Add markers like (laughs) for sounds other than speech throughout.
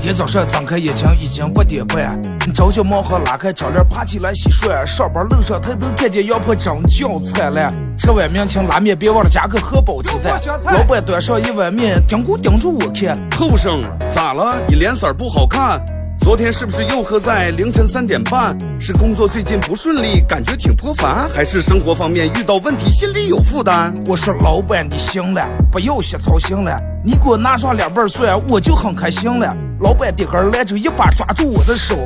天早上睁开眼睛已经八点半，着急忙慌拉开窗帘爬起来洗涮，上班路上抬头看见羊婆真叫灿烂。吃碗明清拉面别忘了加个荷包鸡蛋。老板端上一碗面，盯咕盯住我看。后生咋了？你脸色不好看。昨天是不是又喝在凌晨三点半？是工作最近不顺利，感觉挺颇烦，还是生活方面遇到问题，心里有负担？我说老板你行了，不要瞎操心了，你给我拿上两瓣蒜，我就很开心了。老板点根来，就一把抓住我的手，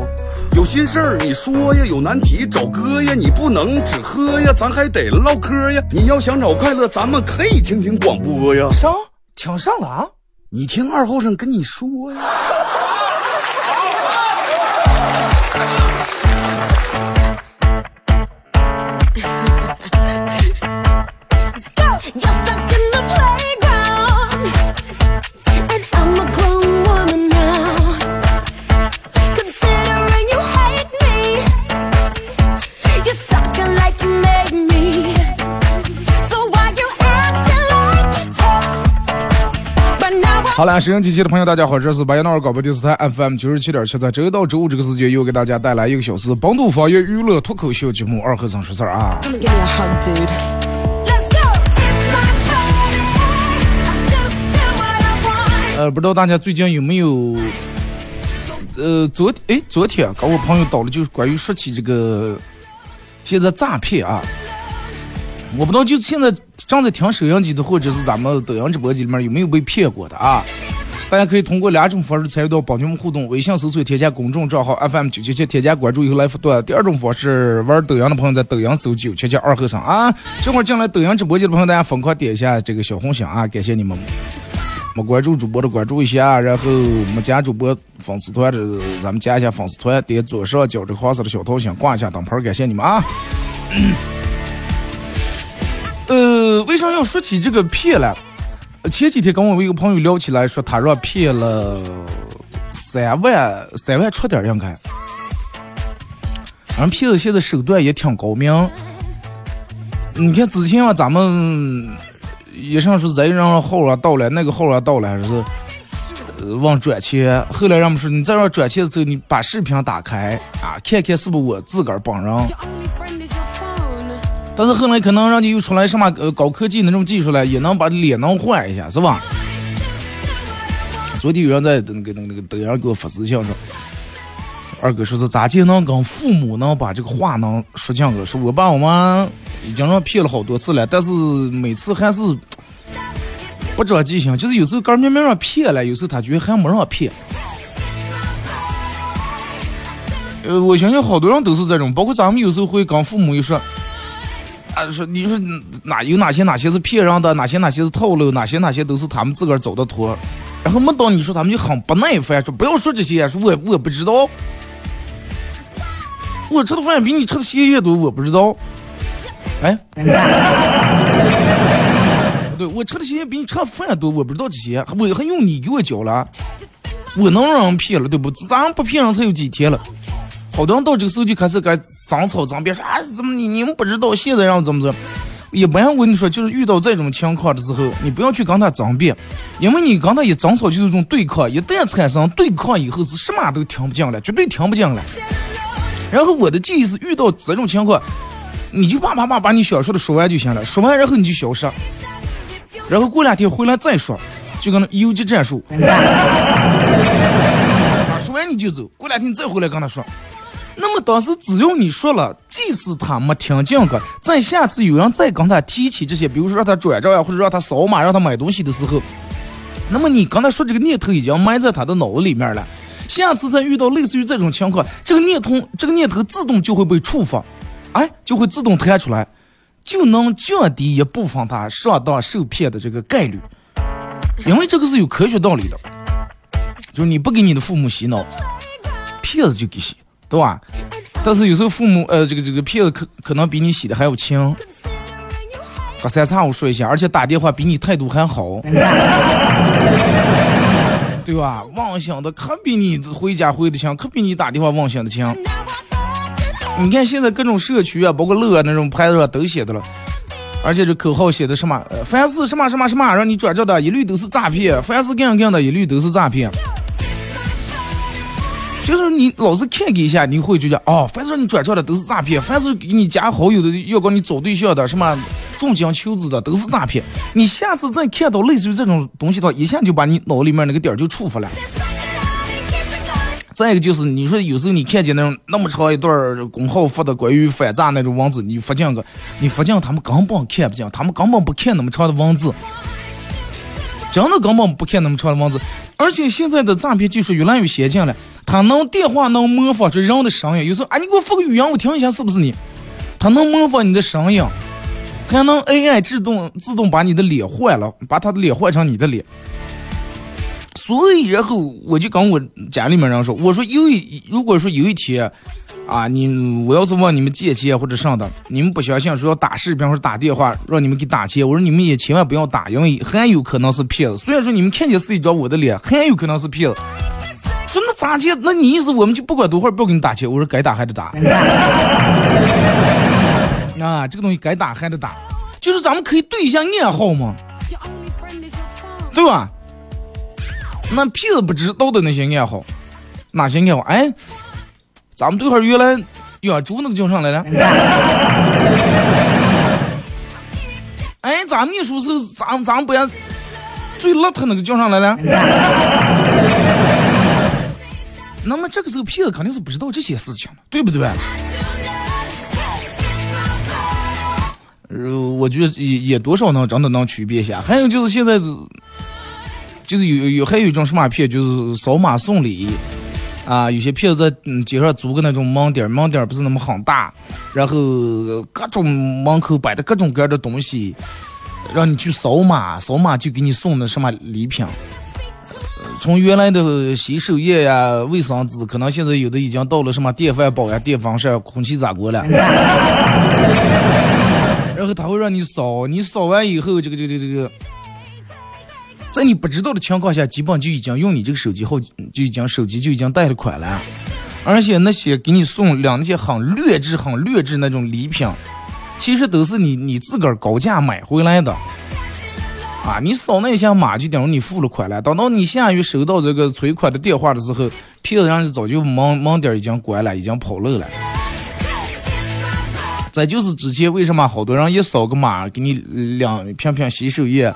有心事儿你说呀，有难题找哥呀，你不能只喝呀，咱还得唠嗑呀。你要想找快乐，咱们可以听听广播呀。上听上了啊？你听二后生跟你说呀。好了，收音机前的朋友，大家好，这是白杨尔广播电视台 FM 九十七点七，在周一到周五这个时间又给大家带来一个小时本土方言娱乐脱口秀节目《二和尚说事儿》啊。呃，不知道大家最近有没有，呃，昨哎昨天跟我朋友到了，就是关于说起这个现在诈骗啊，我不知道就现在。正在听收音机的，或者是咱们抖音直播间里面有没有被骗过的啊？大家可以通过两种方式参与到帮你们互动：微信搜索添加公众账号 FM 九七七，添加关注以后来互动；第二种方式，玩抖音的朋友在抖音搜九七七二和尚啊。这会儿进来抖音直播间的朋友，大家疯狂点一下这个小红心啊，感谢你们！没关注主播的关注一下，然后没加主播粉丝团的，咱们加一下粉丝团，点左上角这个黄色的小桃心，挂一下灯牌，感谢你们啊！呃，为啥要说起这个骗了？前几天跟我一个朋友聊起来，说他让骗了三万，三万出点应该。反正骗子现在手段也挺高明。你看之前啊，咱们也上说这人号啊到了，那个号啊到了，还是呃忘转钱。后来人们说你再让转钱的时候，你把视频打开啊，看看是不是我自个儿本人。但是后来可能人家又出来什么呃高科技那种技术了，也能把脸能换一下，是吧？昨天有人在那个那个那个抖音给我发私信说，二哥说是咋就能跟父母能把这个话能说清楚？说我爸我妈已经让骗了好多次了，但是每次还是不长记性，就是有时候刚明明让骗了，有时候他觉得还没让骗。呃，我相信好多人都是这种，包括咱们有时候会跟父母一说。啊，说你说哪有哪些哪些是骗人的，哪些哪些是套路，哪些哪些都是他们自个儿走的托。然后没到你说他们就很不耐烦，说不要说这些，说我我不知道，我吃的饭比你吃的咸也多，我不知道。哎，对，我吃的咸比你吃的饭多，我不知道这些，我还用你给我教了？我能让人骗了，对不？咱不骗人才有几天了？好多人到这个时候就开始该争吵争辩，说啊怎么你你们不知道现在让怎么着？一般我跟你说，就是遇到这种情况的时候，你不要去跟他争辩，因为你跟他一争吵就是一种对抗，一旦产生对抗以后是什么都听不进了，绝对听不进了。然后我的建议是，遇到这种情况，你就叭叭叭把你想说的说完就行了，说完然后你就消失，然后过两天回来再说，就跟那游击战术，说完你就走，过两天你再回来跟他说。那么当时只要你说了，即使他没听进去，在下次有人再跟他提起这些，比如说让他转账呀，或者让他扫码，让他买东西的时候，那么你刚才说这个念头已经埋在他的脑子里面了。下次再遇到类似于这种情况，这个念头这个念头自动就会被触发，哎，就会自动弹出来，就能降低一部分他上当受骗的这个概率。因为这个是有科学道理的，就是你不给你的父母洗脑，骗子就给洗。对吧？但是有时候父母，呃，这个这个骗子可可能比你洗的还要轻。隔三差五说一下，而且打电话比你态度还好，(laughs) 对吧？妄想的可比你回家回的强，可比你打电话妄想的强。你看现在各种社区啊，包括乐那种牌子上都写的了，而且这口号写的什么？凡是什么什么什么让你转账的，一律都是诈骗；凡是干干的，一律都是诈骗。就是你老是看一下，你会觉得哦，凡是你转账的都是诈骗，凡是给你加好友的要跟你找对象的，什么重金求子的都是诈骗。你下次再看到类似于这种东西的话，一下就把你脑里面那个点就触发了。再一个就是，你说有时候你看见那种那么长一段公号发的关于反诈那种文字，你发进个，你发进他们根本看不见，他们根本不看那么长的文字，真的根本不看那么长的文字。而且现在的诈骗技术越来越先进了，他能电话能模仿出人的声音，有时候啊你给我发个语音，我听一下是不是你？他能模仿你的声音，还能 AI 自动自动把你的脸换了，把他的脸换成你的脸。所以，然后我就跟我家里面人说：“我说有一，如果说有一天，啊，你我要是问你们借钱或者上的，你们不相信，说要打视频或者打电话让你们给打钱，我说你们也千万不要打，因为很有可能是骗子。虽然说你们看见是一张我的脸，很有可能是骗子。说那咋接？那你意思我们就不管多会儿不要给你打钱？我说该打还得打。(laughs) 啊，这个东西该打还得打，就是咱们可以对一下暗号嘛，对吧？”那屁子不知道的那些暗号，哪些暗号？哎，咱们对儿原来养猪那个叫上来了？(laughs) 哎，咱秘书是咱咱不要最邋遢那个叫上来了？那么这个时候骗子肯定是不知道这些事情，对不对？呃，我觉得也也多少能真的能区别一下。还有就是现在。就是有有还有一种什么骗，就是扫码送礼，啊，有些骗子在街上租个那种门店，门店不是那么很大，然后各种门口摆的各种各样的东西，让你去扫码，扫码就给你送的什么礼品，从原来的洗手液呀、卫生纸，可能现在有的已经到了什么电饭煲呀、电风扇、空气炸锅了，(laughs) 然后他会让你扫，你扫完以后，这个这个这个。在你不知道的情况下，基本就已经用你这个手机号，就已经手机就已经贷了款了，而且那些给你送两那些很劣质、很劣质那种礼品，其实都是你你自个儿高价买回来的，啊，你扫那一下码就等于你付了款了，等到你下月收到这个催款的电话的时候，骗子人早就门门店已经关了，已经跑路了。再就是之前为什么好多人一扫个码给你两瓶瓶洗手液？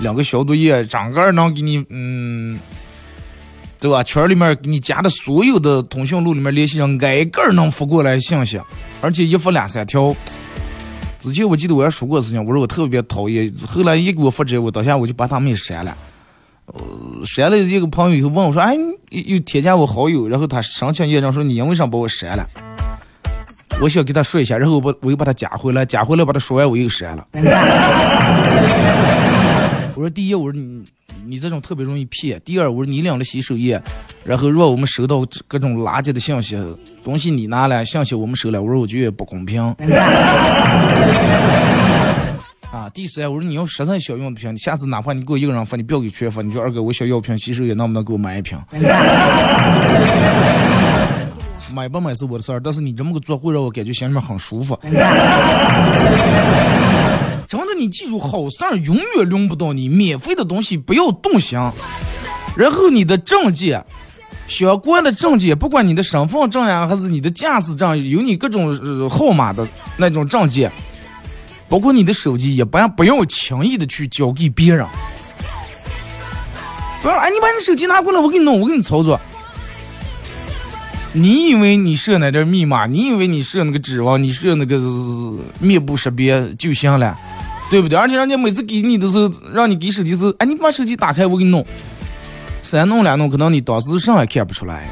两个消毒液，整个能给你，嗯，对吧？圈里面给你加的所有的通讯录里面联系人，挨个能发过来信息，而且一发两三条。之前我记得我也说过事情，我说我特别讨厌，后来一给我发这，我当下我就把他们也删了。呃，删了一个朋友以后问我说：“哎，又添加我好友，然后他申请验证说你因为啥把我删了？”我想给他说一下，然后我把我又把他加回来，加回来把他说完我又删了。(laughs) 我说第一，我说你你这种特别容易骗。第二，我说你领了洗手液，然后若我们收到各种垃圾的信息，东西你拿了，信息我们收了，我说我觉得不公平。(laughs) 啊，第三，我说你要实在想用的瓶，你下次哪怕你给我一个人发，你不要给全发，你说二哥，我想要瓶洗手液，能不能给我买一瓶？(laughs) 买不买是我的事儿，但是你这么个做会让我感觉心里面很舒服。真的，你记住，好事儿永远轮不到你。免费的东西不要动心。然后你的证件，相关的证件，不管你的身份证呀，还是你的驾驶证，有你各种号码的那种证件，包括你的手机，也不要不要轻易的去交给别人。不要，哎，你把你手机拿过来，我给你弄，我给你操作。你以为你设那点密码，你以为你设那个指纹，你设那个面部识别就行了？对不对？而且人家每次给你的时候，让你给手机时候，哎，你把手机打开，我给你弄。三弄两弄，可能你当时上也看不出来。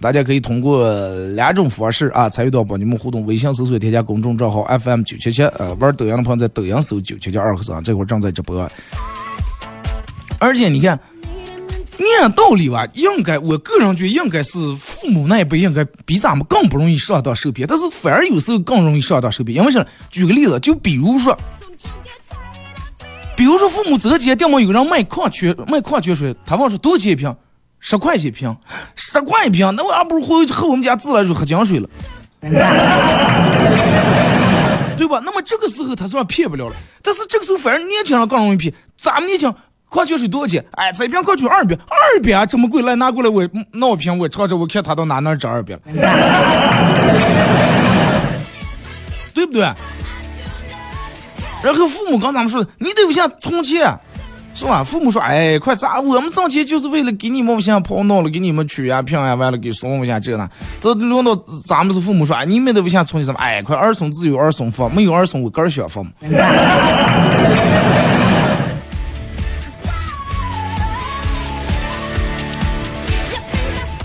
大家可以通过两种方式啊参与到帮你们互动：微信搜索添加公众账号 FM 九七七，呃，玩抖音的朋友在抖音搜九七七二和尚，这会儿正在直播。而且你看。按道理吧，应该我个人觉得应该是父母那一辈应该比咱们更不容易上当受骗，但是反而有时候更容易上当受骗。因为啥？举个例子，就比如说，比如说父母这街店嘛有人卖矿泉卖矿泉水，他问说多少钱一瓶？十块钱一瓶，十块一瓶，那我还不如回去喝我们家自来水喝井水了，对吧？那么这个时候他是骗不了了，但是这个时候反而年轻人更容易骗，咱们年轻。矿泉水多少钱？哎，这一瓶矿泉水二百，二百这么贵，来拿过来我闹一瓶我尝尝，我看他到哪能值二百，(laughs) 对不对？然后父母刚咱们说，你得不像充钱。是吧？父母说：“哎，快咋？我们挣钱就是为了给你们先跑闹了，给你们取呀、平呀，完了给送一下这呢。这轮到咱们是父母说：你们都不想从什么？哎，快儿孙自有儿孙福，没有儿孙我个儿享福。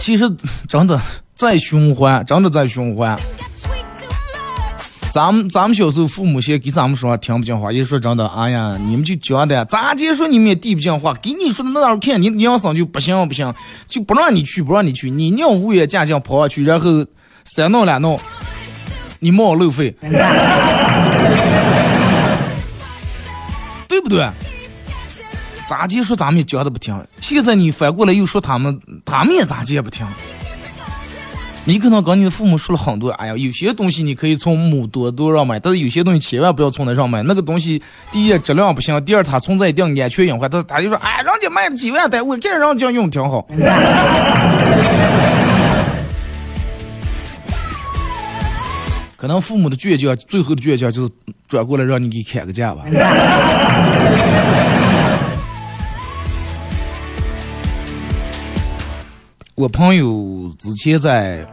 其实真的在循环，真的在循环。”咱们咱们小时候，父母先给咱们说话听不进话，一说真的，哎呀，你们就讲的，咋姐说你们也递不进话，给你说的那儿看，你娘生就不行不行，就不让你去，不让你去，你娘五月假期跑上去，然后三闹两闹，(laughs) 你冒路费，(laughs) 对不对？咋姐说咱们也讲的不听，现在你反过来又说他们，他们也咋姐也不听。你可能跟你的父母说了很多，哎呀，有些东西你可以从母多多上买，但是有些东西千万不要从那上买。那个东西，第一质量不行，第二它存在一定安全隐患。他他就说，哎，人家卖了几万单，我看人家用挺好。可能父母的倔强，最后的倔强就是转过来让你给砍个价吧。我朋友之前在，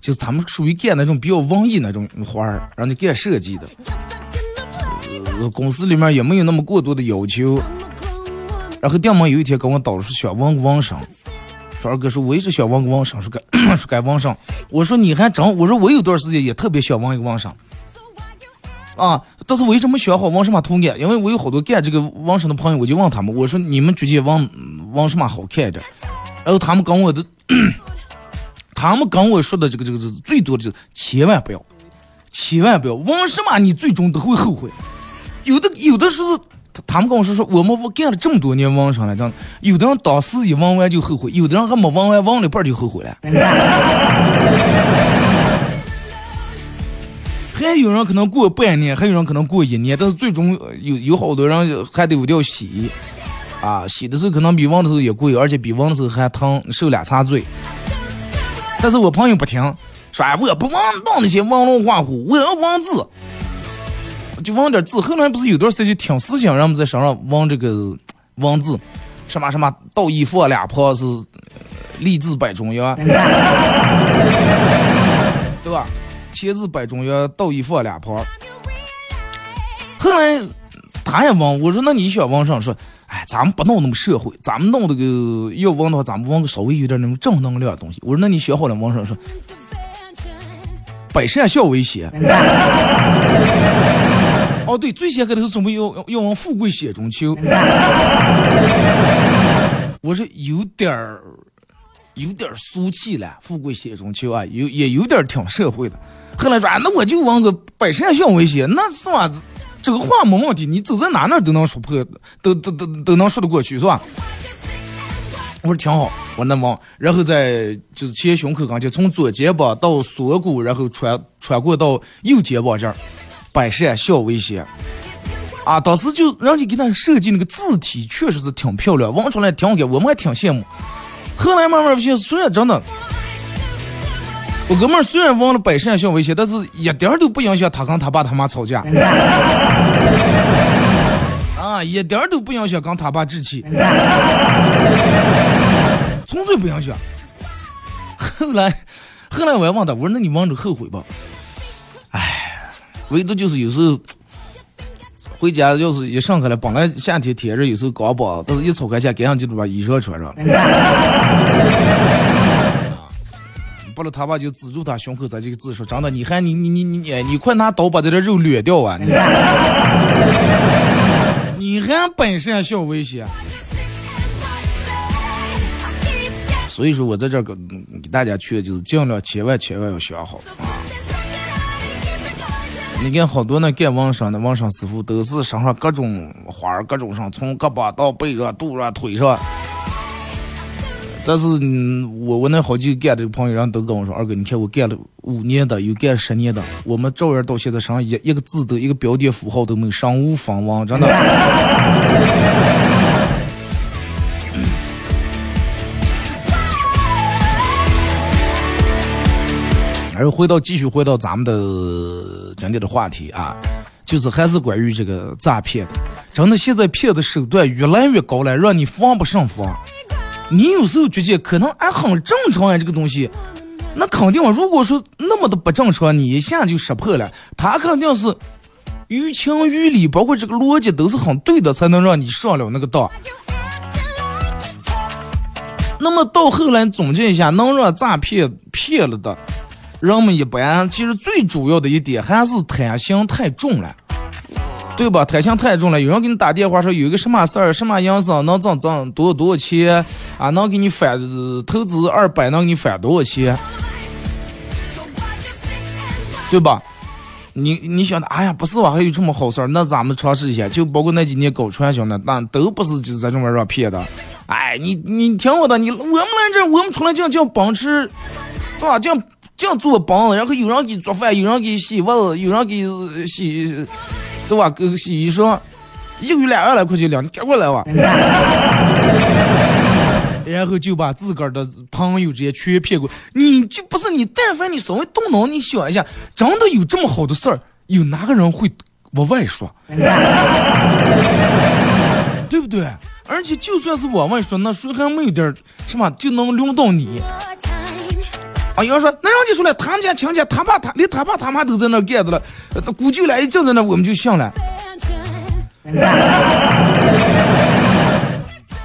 就是他们属于干那种比较文艺那种活儿，让你干设计的。呃，公司里面也没有那么过多的要求。然后电门有一天跟我叨说想纹个纹身，说二哥说我一直想纹个纹身，说该 (coughs) 说该纹上。我说你还真，我说我有段时间也特别想纹一个纹身。啊，但是我一直没选好纹什么图案，因为我有好多干这个纹身的朋友，我就问他们，我说你们觉得纹纹什么好看一点？然后他们跟我的，(clears throat) 他们跟我说的这个这个是最多的就是千万不要，千万不要纹什么，你最终都会后悔。有的有的时候，他们跟我说说，我们我干了这么多年纹身了，这样有的人当时一纹完就后悔，有的人还没纹完，纹了半就后悔了。(laughs) 还有人可能过半年，还有人可能过一年，但是最终有有好多人还得掉洗。啊，洗的时候可能比纹的时候也贵，而且比纹的时候还疼，受两茬罪。但是我朋友不听，说哎，我不纹弄那些纹龙画虎，我要纹字，就纹点字。后来不是有段时间就挺时兴，人们在身上纹这个文字，什么什么道义佛两坡是立志百中药，(laughs) 对吧？千字百中药，道义放两旁。后来他也问，我说那你想纹上说。哎，咱们不弄那么社会，咱们弄这个要问的话，咱们问个稍微有点那种正能量的东西。我说，那你选好了，网上说，百善孝为先。(laughs) 哦，对，最先开头是准备要要往富贵险中求。(laughs) 我说有点儿，有点儿俗气了，富贵险中求啊，有也有点儿挺社会的。后来说，啊，那我就往个百善孝为先，那是吧？这个话没问题，你走在哪哪都能说破，都都都都能说得过去，是吧？我说挺好，我那么，然后在就是前胸口刚就从左肩膀到锁骨，然后穿穿过到右肩膀这儿，百善孝为先。啊，当时就人家给他设计那个字体，确实是挺漂亮，纹出来挺好看，我们还挺羡慕。后来慢慢发现，虽然真的。我哥们儿虽然忘了百善孝为先，但是一点儿都不影响他跟他爸他妈吵架。(laughs) 啊，一点儿都不影响跟他爸置气，(laughs) 纯粹不影响。后来，后来我也问他，我说那你忘着后悔吧？哎，唯独就是有时候回家要是一上课了，本来夏天天热，有时候刚把，但是一抽开下，赶上就得把衣裳穿上。(laughs) 完了，他爸就指住他胸口，在这个字说：“真的，你还你你你你你快拿刀把这点肉掠掉啊！你你还本善孝为先。”所以说我在这给给大家劝，就是尽量千万千万要想好啊！你看好多那干纹身的纹身师傅，都是身上各种花儿，各种上，从胳膊到背上、肚上、腿上。但是嗯我我那好几个干的朋友，人都跟我说，二哥，你看我干了五年的，有干十年的，我们照样到现在上一一个字都一个标点符号都没有，身无分文，真的。(laughs) 而回到继续回到咱们的今天的话题啊，就是还是关于这个诈骗的。真的，现在骗的手段越来越高了，让你防不胜防。你有时候觉得可能还很正常啊，这个东西，那肯定。如果说那么的不正常，你一下就识破了，他肯定是于情于理，包括这个逻辑都是很对的，才能让你上了那个当。那么到后来总结一下，能让诈骗骗了的。人们一般其实最主要的一点还是贪心太重了，对吧？贪心太重了，有人给你打电话说有一个什么事儿，什么营生能挣挣多少多少钱啊？能给你返投资二百，能给你返多少钱？对吧？你你想的，哎呀，不是吧？还有这么好事儿？那咱们尝试一下，就包括那几年搞传销的，那都不是就是在这玩意儿骗的。哎，你你听我的，你我们来这，我们出来就叫帮吃，对吧？这样。这样做帮，然后有人给做饭，有人给洗袜子，有人给洗，对吧？给洗衣裳，一个月两万来块钱两，你赶快来吧。(laughs) 然后就把自个儿的朋友这些全骗过。你就不是你，但凡你稍微动脑，你想一下，真的有这么好的事儿，有哪个人会往外说？(laughs) 对不对？而且就算是往外说，那谁还没有点什么就能轮到你？啊！有人说，那人家说了，他们家亲戚，他爸他连他爸他妈都在那干着了，他估计来一阵在那，我们就信了，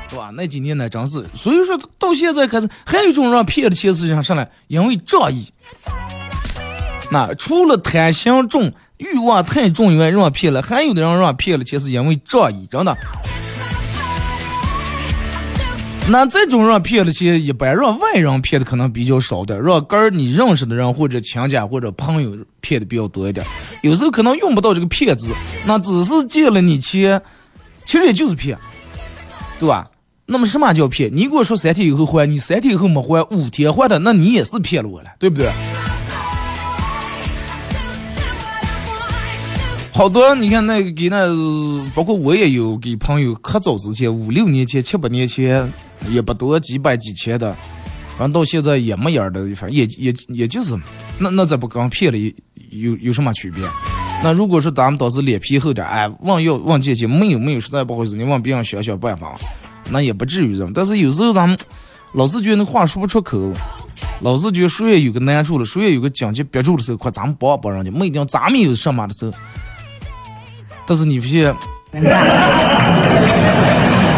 是吧？那几年呢，真是，所以说到现在开始，还有一种人骗的钱是上来，因为仗义。那除了贪心重、欲望太重以外，让骗了，还有的人让骗了钱是因为仗义，真的。那这种让骗的钱，一般让外人骗的可能比较少点，让跟儿你认识的人或者亲家或者朋友骗的比较多一点。有时候可能用不到这个骗字，那只是借了你钱，其实也就是骗，对吧？那么什么叫骗？你给我说三天以后还，你三天以后没还，五天还的，那你也是骗了我了，对不对？好多，你看那个给那，包括我也有给朋友可早之前，五六年前、七八年前。也不多，几百几千的，反正到现在也没样的，反正也也也就是，那那这不跟骗了有有什么区别？那如果说咱们当时脸皮厚点，哎，问要问借钱，没有没有，实在不好意思，你问别人想想办法，那也不至于这么。但是有时候咱们老是觉得那话说不出口，老是觉得谁也有个难处了，谁也有个紧急憋住的时候，快咱们帮帮人家，没一定咱们有什么的时候。但是你发现。(laughs)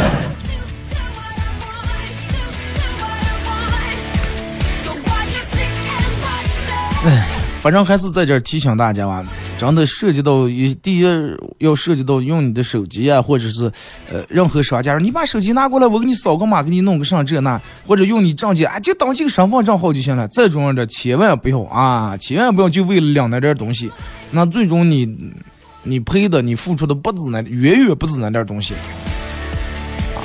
反正还是在这儿提醒大家吧，真的涉及到一第一要涉及到用你的手机啊，或者是呃任何商家，你把手机拿过来，我给你扫个码，给你弄个上这那，或者用你证件啊，就当几个身份证号就行了。这种的千万不要啊，(laughs) 千万不要就为了两那点东西，那最终你你赔的你付出的不止那远远不止那点东西。啊，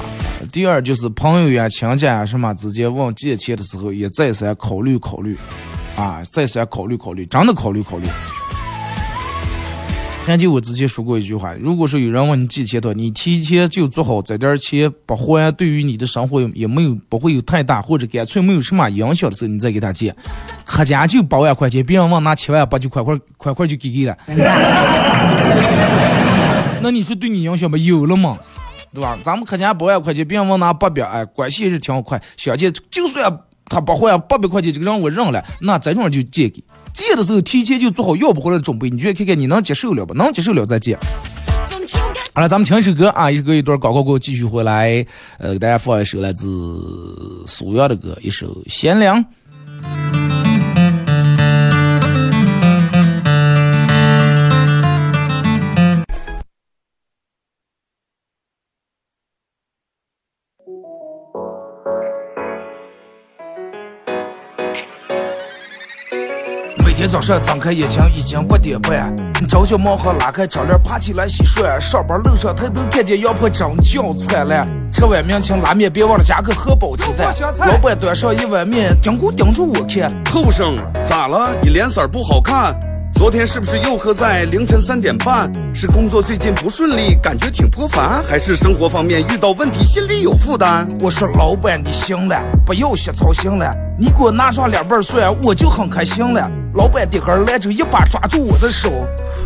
第二就是朋友呀、亲戚啊什么直接问借钱的时候，也再三考虑考虑。啊，再三考虑考虑，真的考虑考虑。还记我之前说过一句话，如果说有人问你借钱的，你提前就做好这点钱不还，对于你的生活也没有不会有太大或者干脆没有什么影响的时候，你再给他借。可家就八万块钱，别人问拿七万八，就快快快快就给给了。(laughs) 那你说对你影响没有了吗？对吧？咱们可家八万块钱，别人问拿八百，哎，关系也是挺好快。想借就算。他不还八百块钱，这个让我认了，那这种人就借给，借的时候提前就做好要不回来的准备。你觉得看看你能接受了不？能接受了再借。好了，咱们听一首歌啊，一首歌一段广告过后继续回来，呃，给大家放一首来自苏阳的歌，一首《贤良》。早上睁开眼睛已经八点半，朝小毛孩拉开窗帘爬起来洗漱，上班路上抬头看见阳光真叫灿烂。吃碗面请拉面，别忘了加个荷包鸡蛋。老板端上一碗面，盯咕盯住我看。后生咋了？你脸色不好看。昨天是不是又喝在凌晨三点半？是工作最近不顺利，感觉挺颇烦，还是生活方面遇到问题，心里有负担？我说老板你行了，不要瞎操心了，你给我拿上两瓣蒜，我就很开心了。老板的根来就，一把抓住我的手，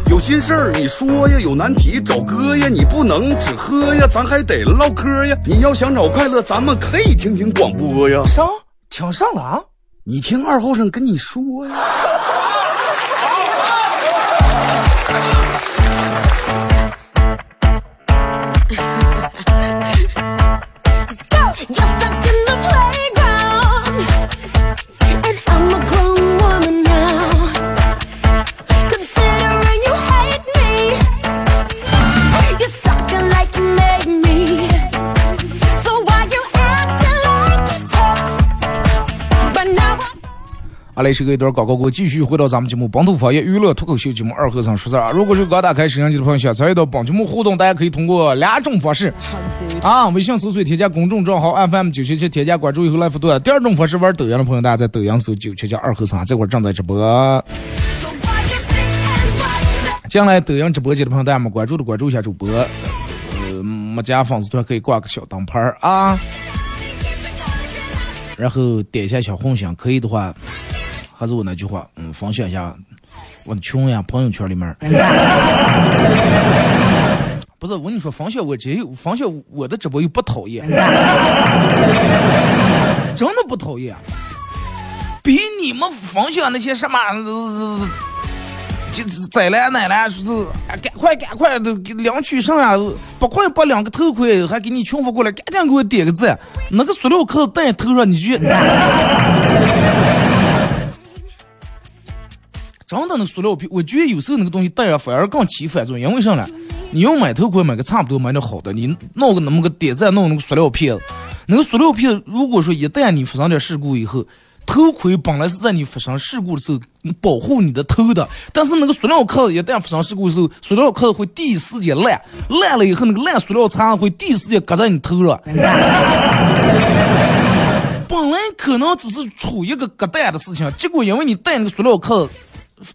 有心事儿你说呀，有难题找哥呀，你不能只喝呀，咱还得唠嗑呀。你要想找快乐，咱们可以听听广播呀。上听上了啊？你听二后生跟你说呀。阿雷，是个一段广告过，继续回到咱们节目《本土方言娱乐脱口秀》节目二和尚说事儿。如果是刚打开摄像机的朋友，想参与到本节目互动，大家可以通过两种方式啊：微信搜索添加公众账号 FM 九七七，添加关注以后来互动；第二种方式，玩抖音的朋友，大家在抖音搜九七七二和尚，这会儿正在直播。进来抖音直播间的朋友，大家们关注的关注一下主播，呃，没加粉丝团可以挂个小灯牌啊，然后点一下小红心，可以的话。还是我那句话，嗯，分享一下我的群呀，朋友圈里面。(laughs) 不是我跟你说，分享我这分享我的直播又不讨厌，真的不讨厌。比你们分享那些什么，就再来奶来，说是赶快赶快的领取上呀，八块八两个头盔，还给你群发过来，赶紧给我点个赞。那个塑料壳戴头上，你去。真的那塑料瓶，我觉得有时候那个东西戴上反而更起反作用。因为啥呢？你要买头盔，买个差不多，买点好的。你弄个那么个点赞，弄那个塑料片，那个塑料片，如果说一旦你发生点事故以后，头盔本来是在你发生事故的时候保护你的头的，但是那个塑料壳一旦发生事故的时候，塑料壳会第一时间烂，烂了以后那个烂塑料残会第一时间搁在你头上。(laughs) 本来可能只是出一个疙瘩的事情，结果因为你戴那个塑料壳。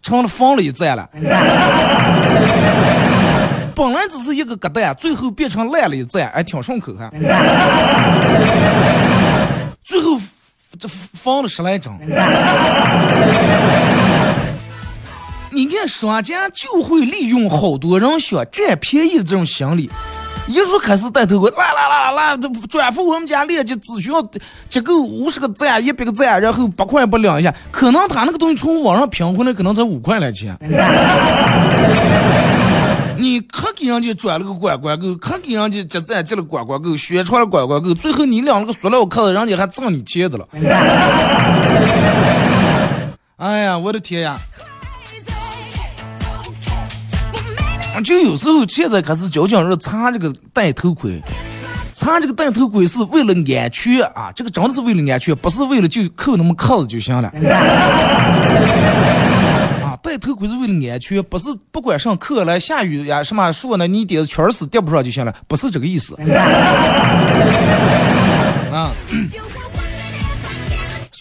成了放了一站了，(laughs) 本来只是一个疙瘩，最后变成烂了一站，还挺顺口哈。(laughs) 最后这放了十来张。(laughs) 你看商家就会利用好多人想占便宜的这种心理。一说开始带头盔，啦啦啦啦啦，转付我们家链接只需要结够五十个赞、一百个赞，然后八块不两一下。可能他那个东西从网上评回来，可能才五块来钱。你可给人家转了个拐拐狗，可给人家集赞集了拐拐狗，宣传了拐拐狗，最后你领了个塑料壳子，人家还挣你钱的了。哎呀，我的天呀！就有时候现在开始交警说查这个戴头盔，查这个戴头盔是为了安全啊，这个真的是为了安全，不是为了就扣那么扣子就行了。(laughs) 啊，戴头盔是为了安全，不是不管上课了下雨呀什么说呢，你点圈儿死跌不上就行了，不是这个意思。(laughs) 啊。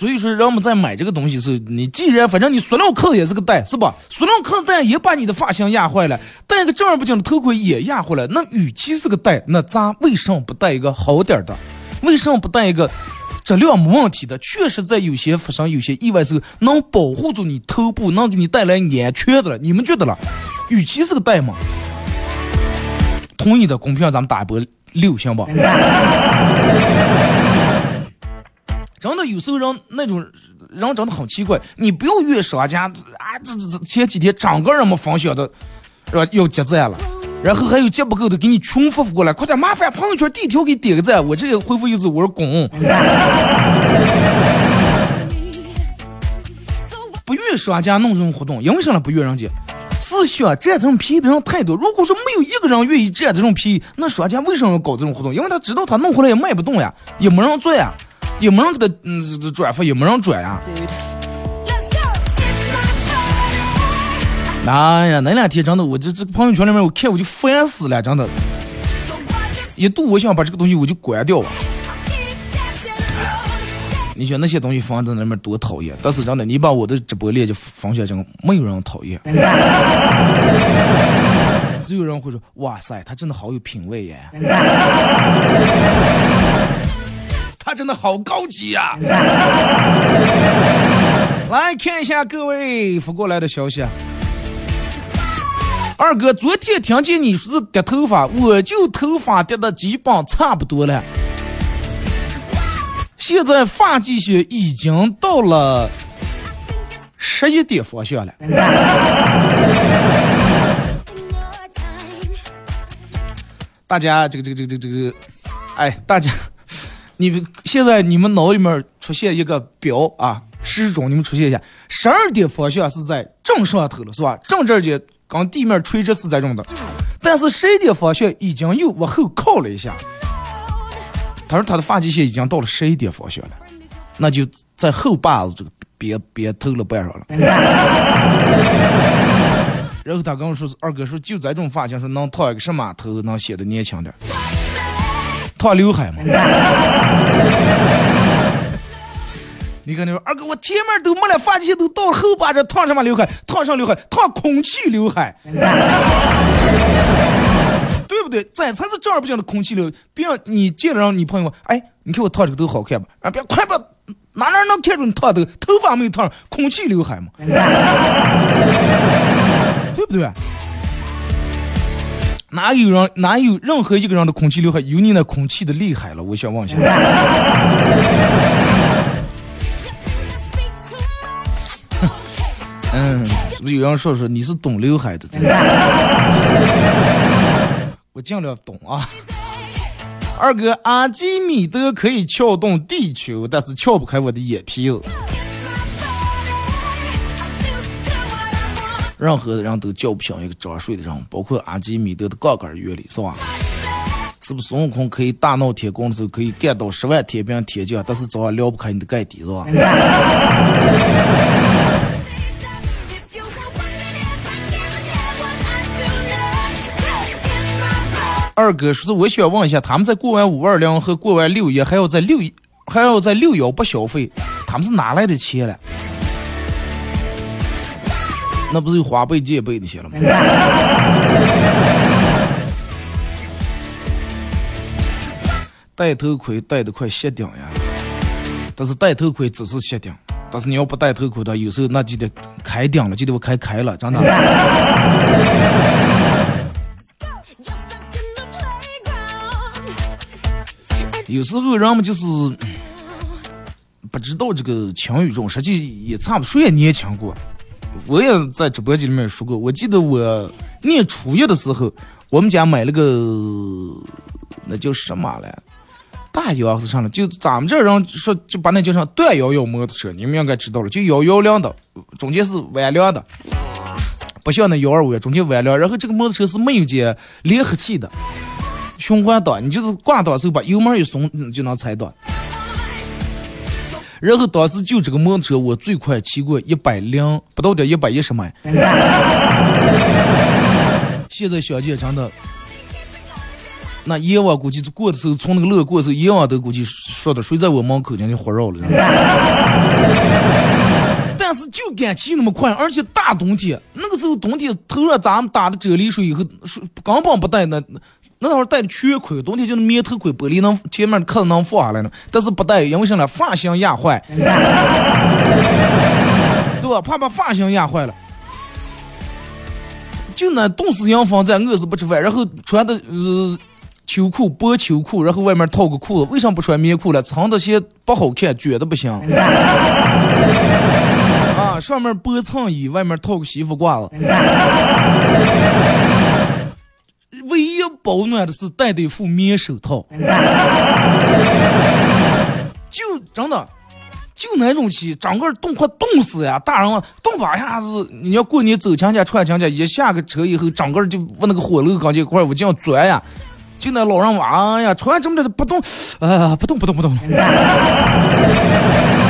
所以说，人们在买这个东西时，你既然反正你塑料壳也是个戴，是吧？塑料壳戴也把你的发型压坏了，戴个正儿八经的头盔也压坏了。那与其是个戴，那咱为什么不戴一个好点的？为什么不戴一个质量没问题的？确实在有些发生有些意外时候，能保护住你头部，能给你带来安全的了。你们觉得了？与其是个戴嘛？同意的公屏上咱们打一波六行不？(laughs) 真的有时候人那种人真的很奇怪，你不要越商家啊，这这这前几天整个人们分享的，是吧？要结赞了，然后还有接不够的给你群发过来，快点麻烦朋友圈第一条给点个赞，我这个回复一次我说滚，(laughs) 不越商家弄这种活动，因为啥呢？不越人家，是想占这种便宜的人太多。如果说没有一个人愿意占这种便宜，那商家为什么要搞这种活动？因为他知道他弄回来也卖不动呀，也没人做呀。也没人给他嗯转发，也没人转呀。哎呀，那两天真的，我这这朋友圈里面我看我就烦死了，真的。一度我想把这个东西我就关掉。你说那些东西放在那边多讨厌，但是真的，你把我的直播链接放下，这个没有人讨厌，(laughs) 只有人会说：“哇塞，他真的好有品味耶，他真的好高级呀。(laughs) ”来看一下各位发过来的消息。二哥，昨天听见你说是掉头发，我就头发掉的基本差不多了。现在发际线已经到了十一点方向了。大家，这个这个这个这个这个，哎，大家，你现在你们脑里面出现一个表啊，时钟，你们出现一下，十二点方向是在正上头了，是吧？正这节跟地面垂直是在这的，但是十一点方向已经又往后靠了一下。他说他的发际线已经到了十一点方向了，那就在后把子这个别别头了半上了。(laughs) 然后他跟我说：“二哥说就这种发型，说能烫一个什么头能显得年轻点？烫刘海嘛。(laughs) ”你看，你说二哥，我前面都没了，发际线都到后巴这烫什么刘海？烫上刘海？烫空气刘海。(laughs) 对不对？这才是正儿八经的空气流。别让你见了让你朋友，哎，你看我烫这个头好看吧？啊，别快把哪哪能看出你烫头？头发没有烫，空气刘海嘛，(laughs) 对不对？哪有人哪有任何一个人的空气刘海有你那空气的厉害了？我想问一下。(laughs) 嗯，是不是有人说说你是懂刘海的？(laughs) 我尽量懂啊，二哥，阿基米德可以撬动地球，但是撬不开我的眼皮子。任何的人都叫不响一个装睡的人，包括阿基米德的杠杆原理，是吧？是不是孙悟空可以大闹天宫的时候可以干到十万天兵天将，但是早晚撩不开你的盖底，是吧？二哥说是我想问一下，他们在过完五二零和过完六一还要在六一还要在六幺不消费，他们是哪来的钱了？那不是有花呗借呗那些了吗？(laughs) 戴头盔戴的快歇顶呀！但是戴头盔只是歇顶，但是你要不戴头盔的，有时候那就得开顶了，就得我开开了，真的。(laughs) 有时候人们就是不知道这个轻与重，实际也差不多，谁也年轻过。我也在直播间里面说过，我记得我念初一的时候，我们家买了个那叫什么来，大摇是上了，就咱们这人说就把那叫上段摇摇摩托车，你们应该知道了，就摇摇梁的，中间是弯梁的，不像那幺二五中间弯梁，然后这个摩托车是没有接离合器的。循环档，你就是挂档时候把油门一松就能踩档。然后当时就这个摩托车，我最快骑过一百零不到点一百一十迈。(laughs) 现在想起真的，那阎王估计过的时候，从那个路过时候，阎王都估计说的谁在我门口将就活绕了。(laughs) 但是就敢骑那么快，而且大冬天，那个时候冬天头上咱们打的啫喱水以后，根本不带那。那会儿戴的全盔，冬天就是棉头盔，玻璃能前面壳子能放下来呢，但是不戴，因为什么呢？发型压坏，(laughs) 对吧？怕把发型压坏了。就那冻死洋房在，饿死不吃饭，然后穿的呃秋裤，薄秋裤，然后外面套个裤子，为啥不穿棉裤了？长的些不好看，卷的不行。(laughs) 啊，上面薄衬衣，外面套个西服褂子。唯一保暖的是戴的一副棉手套，(laughs) 就真的就那种气，整个冻快冻死呀！大人啊，冻把下子，你要过年走亲戚串亲戚，一下个车以后，整个就往那个火炉刚这块，我就要钻呀！就那老人娃，哎呀，穿这么的不动，啊，不动不动不动。(laughs)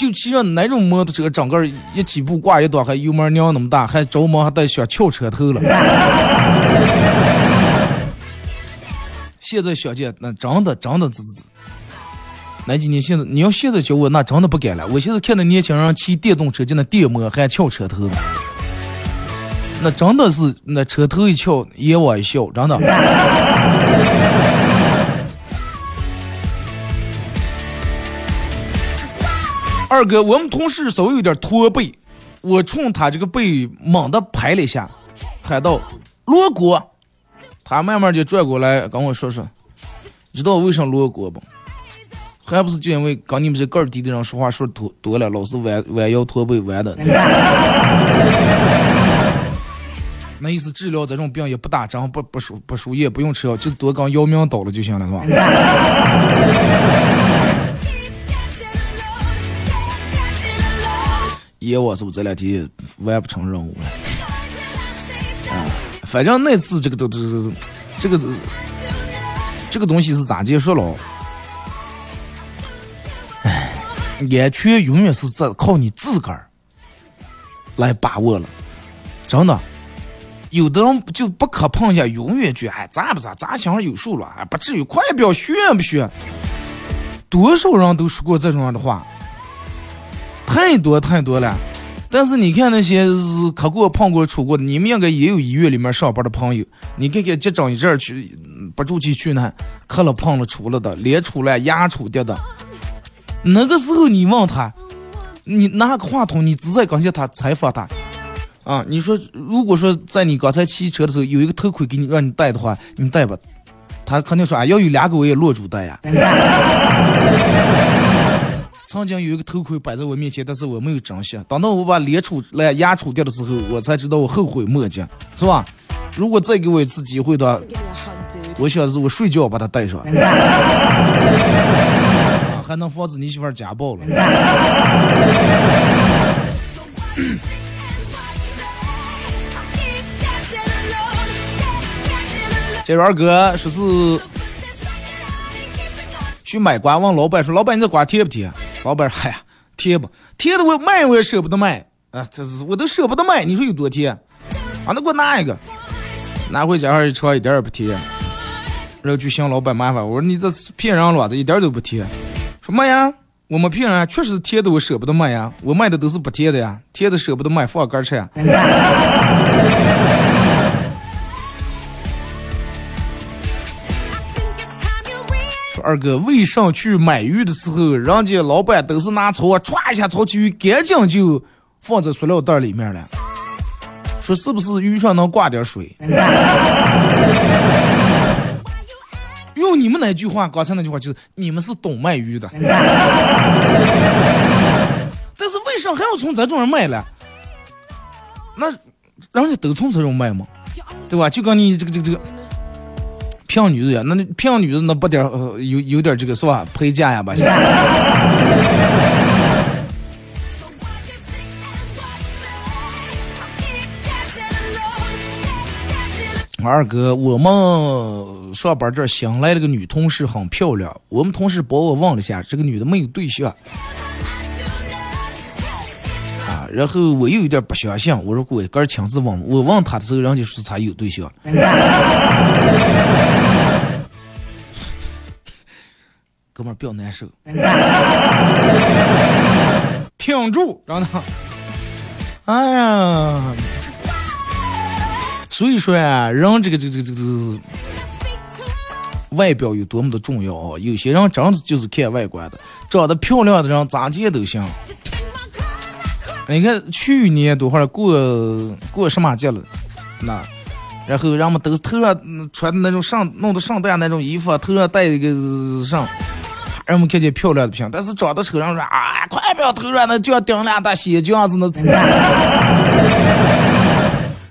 就骑上那种摩托车，整个一起步挂一档，还油门娘那么大，还着忙还带小翘车头了。现在想见，那真的真的滋滋滋。那几年现在你要现在教我，那真的不敢了。我现在看到年轻人骑电动车，就那电摩还翘车头，那真的是那车头一翘，眼窝一笑，真的。二哥，我们同事稍微有点驼背，我冲他这个背猛地拍了一下，喊道：“锣鼓！”他慢慢就转过来跟我说说：“知道为啥锣鼓不？还不是就因为跟你们这个儿低的人说话说多多了，老是弯弯腰驼背弯的。那意思治疗这种病也不打针，不不输不输液，不用吃药，就多跟姚明倒了就行了，是吧？”爷，我是不是这两天完不成任务了？啊，反正那次这个都都这个这个东西是咋结束了？哎，安全永远是在靠你自个儿来把握了，真的。有的人就不可碰一下，永远觉哎咋不咋，咋心上有数了，哎不至于，快不要炫不炫？多少人都说过这种样的话。太多太多了，但是你看那些磕过、碰过、出过的，你们应该也有医院里面上班的朋友。你看看结整一阵去，不住气去呢，磕了碰了出了的，脸出来牙出掉的。那个时候你问他，你拿个话筒，你只在感谢他采访他啊？你说如果说在你刚才骑车的时候有一个头盔给你让你戴的话，你戴吧？他肯定说啊，要有两个我也落主戴呀。(laughs) 曾经有一个头盔摆在我面前，但是我没有珍惜。等到我把脸杵来、牙杵掉的时候，我才知道我后悔莫及，是吧？如果再给我一次机会的话，我想是我睡觉把它戴上，(laughs) 还能防止你媳妇家暴了。(laughs) 这二哥说是去买瓜，问老板说：“老板，你这瓜甜不甜？”老板，嗨呀，甜不？甜的我卖我也舍不得卖啊，这我都舍不得卖。你说有多甜？啊，那给我拿一个，拿回家一尝，一点也不甜。然后就向老板麻烦，我说你这是骗人了，这一点都不甜。说妈呀，我没骗人，确实甜的我舍不得卖呀，我卖的都是不甜的呀，甜的舍不得卖，放干吃呀。(laughs) 二哥，为啥去买鱼的时候，人家老板都是拿锹歘一下抄起鱼，赶紧就放在塑料袋里面了？说是不是鱼上能挂点水？用你们那句话，刚才那句话就是你们是懂卖鱼的。但是为啥还要从这种人卖了？那人家都从这种卖吗？对吧？就跟你这个这个这个。骗女子呀，那骗女子那不点有有点这个是吧？陪嫁呀吧。二哥，我们上班这新来了个女同事，很漂亮。我们同事帮我问了一下，这个女的没有对象。然后我又有点不相信，我说我哥亲自问，我问他的时候，人家说他有对象。(laughs) 哥们儿，不要难受，挺住，真的。哎呀，所以说呀，人这个这个这个这个外表有多么的重要啊！有些人真的就是看外观的，长得漂亮的人咋见都行。你看去年多会儿过过什么节了？那，然后人们都头上穿的那种上弄的上带那种衣服，头上戴一个上。人们看见漂亮的不行，但是长得丑，人说啊，快不要头上那就要顶两大血浆子那。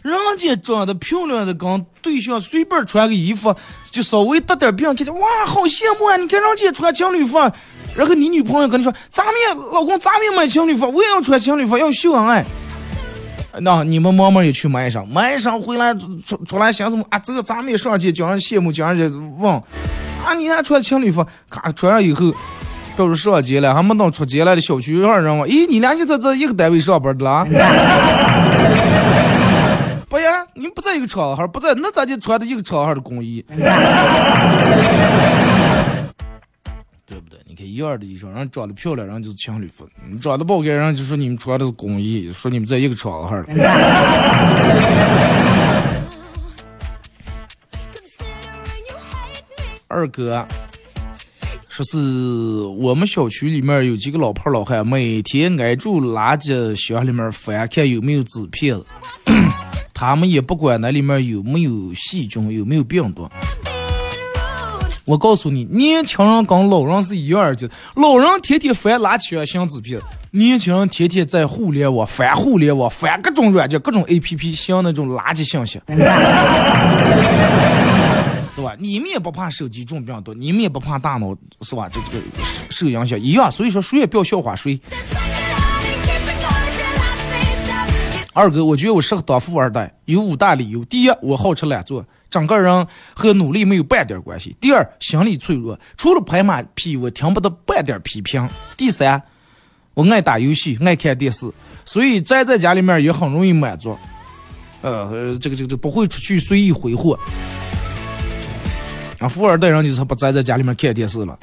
人家长得漂亮的，跟对象随便穿个衣服，就稍微得点病，看见哇，好羡慕啊！你看人家穿情侣服，然后你女朋友跟你说，咱们也老公，咱们也买情侣服，我也要穿情侣服，要秀恩爱。那你们慢慢也去买一双，买一双回来出出来想什么啊？这个咱们也上去叫人羡慕，叫人家问。啊！你还穿情侣服，咔穿上以后，到时候上街了，还没等出街来的小区上人问：咦，你俩就在这一个单位上班的啦？不呀，你们不在一个厂行，不在那咋就穿的一个厂行的工衣？你看一样的衣裳，人长得漂亮，人就是情侣服；你长得不好看，人就说你们穿的是工衣，说你们在一个厂子的。(laughs) 二哥说是我们小区里面有几个老婆老汉，每天挨住垃圾箱里面翻看有没有纸片子，(clears throat) 他们也不管那里面有没有细菌，有没有病毒。我告诉你，年轻人跟老人是一样的，老人天天翻垃圾箱、纸片，年轻人天天在互联网翻互联网，翻各种软件、各种 APP，像那种垃圾信息。对吧？你们也不怕手机中病毒，你们也不怕大脑是吧？这这个受影响一样，所以说谁也不要笑话谁。二哥，我觉得我适合当富二代，有五大理由：第一，我好吃懒做，整个人和努力没有半点关系；第二，心理脆弱，除了拍马屁，我听不得半点批评；第三，我爱打游戏，爱看电视，所以宅在家里面也很容易满足。呃，这个这个这不会出去随意挥霍。啊，富二代人就是不宅在家里面看电视了，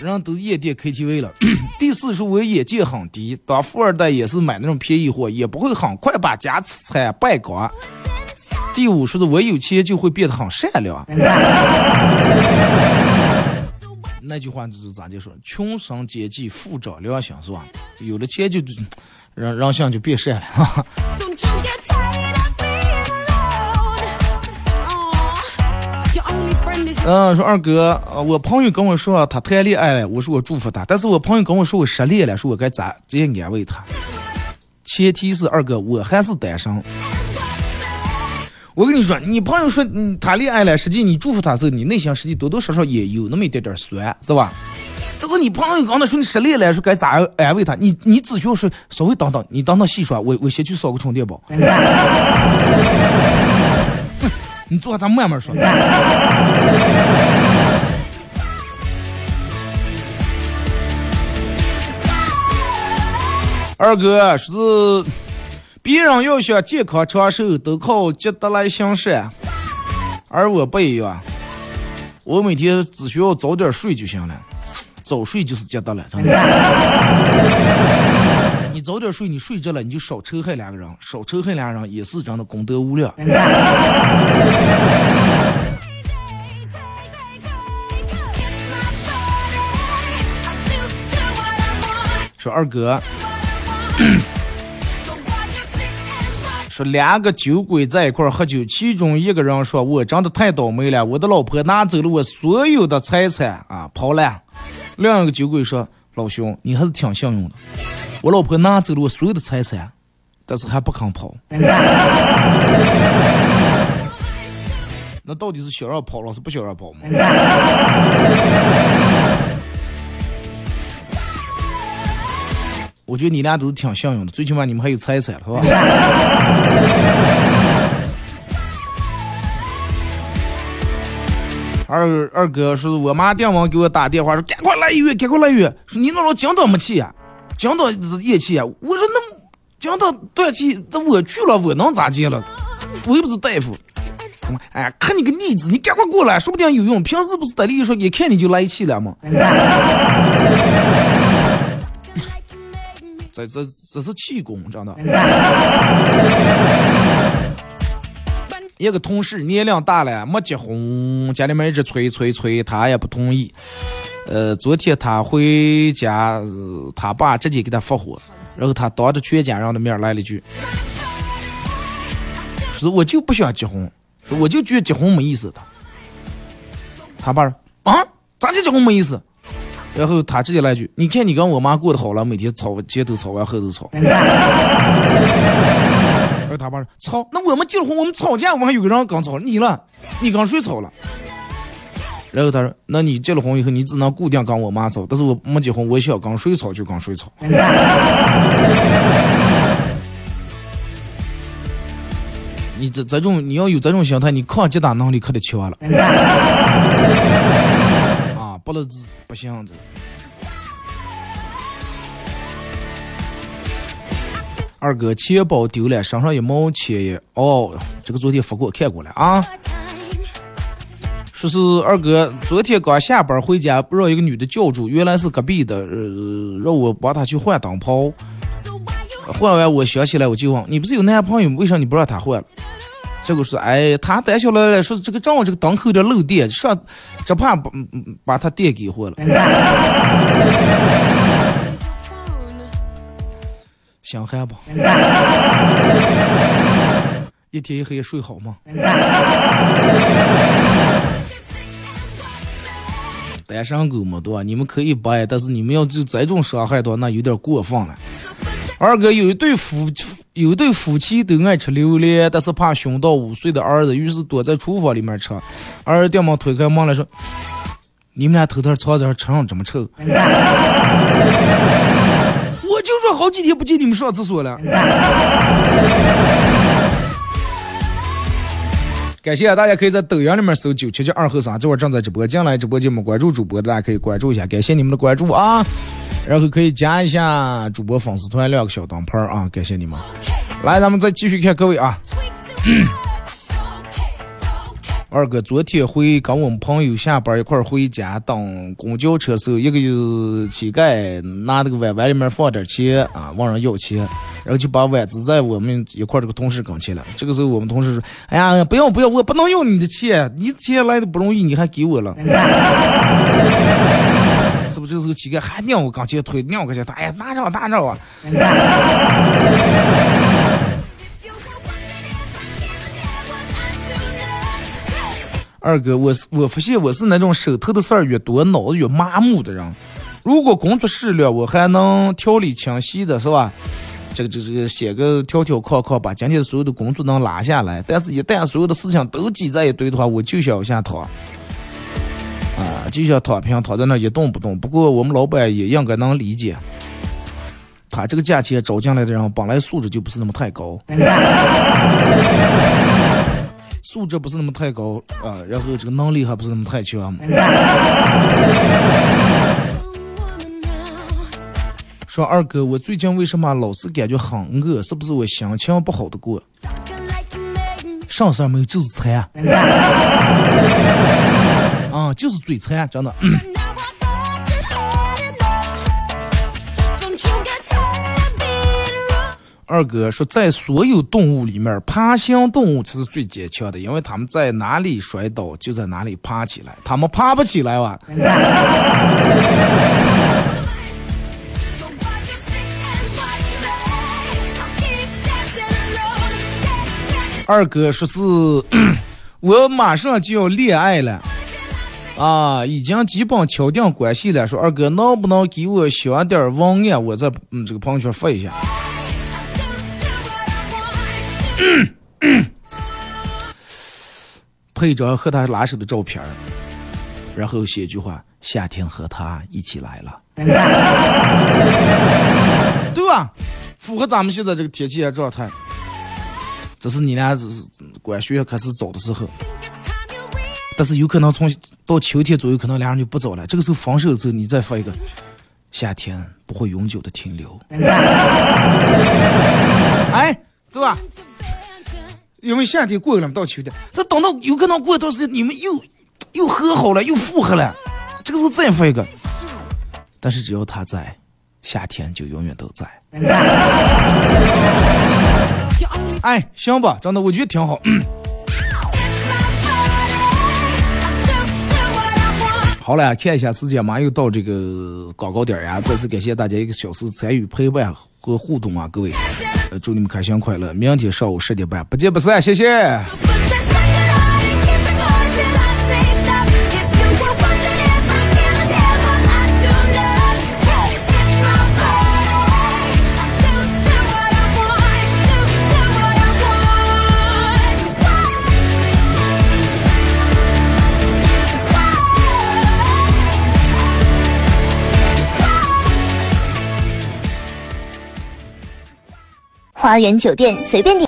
人都夜店 KTV 了。第四是我眼界很低，当富二代也是买那种便宜货，也不会很快把家产败光。第五说是我有钱就会变得很善良。那句话就是咋就说，穷生奸计，富长良心，是吧？有了钱就人人性就变善了。嗯，说二哥，我朋友跟我说他谈恋爱了，我说我祝福他。但是我朋友跟我说我失恋了，说我该咋直接安慰他。前提是二哥我还是单身。我跟你说，你朋友说你谈恋爱了，实际你祝福他时候，你内心实际多多少少也有那么一点点酸，是吧？但是你朋友刚才说你失恋了，说该咋安慰他？你你只需要说稍微等等，你等等细说，我我先去扫个充电宝。你坐，咱慢慢说。(laughs) 二哥说是别人要想健康长寿，都靠积德来行善，而我不一样，我每天只需要早点睡就行了，早睡就是积德了，真的。你早点睡，你睡着了，你就少仇恨两个人，少仇恨两个人也是真的功德无量。(laughs) 说二哥，说两个酒鬼在一块喝酒，其中一个人说：“我真的太倒霉了，我的老婆拿走了我所有的财产啊，跑了。”另一个酒鬼说：“老兄，你还是挺幸运的。”我老婆拿走了我所有的财产，但是还不肯跑。(laughs) 那到底是想让跑了，是不想让跑吗？(laughs) 我觉得你俩都是挺幸运的，最起码你们还有财产，是吧？(laughs) 二二哥说，我妈电话给我打电话说，赶快来医院，赶快来医院。说你姥姥今早没去呀？讲到咽气啊！我说那讲到断气，那我去了，我能咋接了？我又不是大夫。哎呀，看你个逆子，你赶快过来，说不定有用。平时不是得力说一看你就来气了吗？(laughs) 这这这是气功，真的。一个同事年龄大了，没结婚，家里面一直催催催，他也不同意。呃，昨天他回家，他爸直接给他发火，然后他当着全家人的面来了一句：“说我就不想结婚，我就觉得结婚没意思。”他他爸说：“啊，咋就结婚没意思？”然后他直接来句：“你看你跟我妈过得好了，每天吵，前头吵完后头吵。”然后他爸说：“吵，那我们结了婚，我们吵架，我们还有个人刚吵你了，你刚睡吵了。”然后他说：“那你结了婚以后，你只能固定跟我妈吵，但是我没结婚，我想跟谁吵就跟谁吵。(laughs) 你这这种你要有这种心态，你抗击打能力可得强了。(laughs) 啊，不能不行这。二哥钱包丢了，身上一毛钱也哦，这个昨天发给我看过了啊。说是二哥昨天刚下班回家，不让一个女的叫住，原来是隔壁的，呃，让我帮她去换灯泡。换完我想起来，我就问你不是有男朋友，为啥你不让他换了？结果说哎，他胆小了，说这个正好这个灯口有点漏电，上只怕把把他电给换了。(laughs) 想害不？(laughs) 一天一黑睡好吗？(laughs) 单身狗嘛，对吧？你们可以掰，但是你们要就这种伤害的话，那有点过分了。(laughs) 二哥有一对夫有一对夫妻都爱吃榴莲，但是怕熏到五岁的儿子，于是躲在厨房里面吃。儿子掉门推开门来说：“你们俩偷偷藏在车上这么臭？” (laughs) 我就说好几天不见你们上厕所了。(laughs) 感谢啊！大家可以在抖音里面搜“九七七二后三”，这会儿正在直播。进来直播间没关注主播的，大家可以关注一下。感谢你们的关注啊！然后可以加一下主播粉丝团，亮个小灯牌啊！感谢你们。来，咱们再继续看各位啊。二哥昨天回跟我们朋友下班一块回家，等公交车时候，一个乞丐拿那个碗碗里面放点钱啊，问人要钱，然后就把碗支在我们一块这个同事跟前了。这个时候我们同事说：“哎呀，不要不要，我不能要你的钱，你钱来的不容易，你还给我了。(laughs) ”是不是这时候乞丐还让我跟前推，让我跟前推？哎呀，拿着拿着啊！(laughs) 二哥，我是我发现我是那种手头的事儿越多，脑子越麻木的人。如果工作适量，我还能条理清晰的，是吧？这个这这个写个条条框框，把今天所有的工作能拉下来。但是，一旦所有的事情都挤在一堆的话，我就想往下躺，啊，就想躺平，躺在那一动不动。不过，我们老板也应该能理解，他这个价钱招进来的人本来素质就不是那么太高。(laughs) 素质不是那么太高啊，然后这个能力还不是那么太强。(laughs) 说二哥，我最近为什么老是感觉很饿？是不是我心情不好的过？上事没有，就是馋。(laughs) 啊，就是嘴馋，真的。(laughs) 二哥说，在所有动物里面，爬行动物才是最坚强的，因为他们在哪里摔倒，就在哪里爬起来。他们爬不起来哇！二哥说是，(clears throat) 我马上就要恋爱了，啊，已经基本敲定关系了。说二哥能不能给我想点文案，我在嗯这个朋友圈发一下。拍一张和他拉手的照片然后写一句话：“夏天和他一起来了。” (laughs) 对吧？符合咱们现在这个天气状态。这是你俩关学开始走的时候，但是有可能从到秋天左右，可能俩人就不走了。这个时候分手的时候，你再发一个：“夏天不会永久的停留。” (laughs) 哎，对吧？因为夏天过了嘛，到秋天，这等到有可能过一段时间，你们又又和好了，又复合了，这个时候再发一个。但是只要他在，夏天就永远都在。(laughs) 哎，行吧，真的，我觉得挺好。好了，看一下时间，马上又到这个广告点呀！再次感谢大家一个小时参与陪伴和互动啊，各位，呃，祝你们开心快乐！明天上午十点半不见不散，谢谢。花园酒店随便点。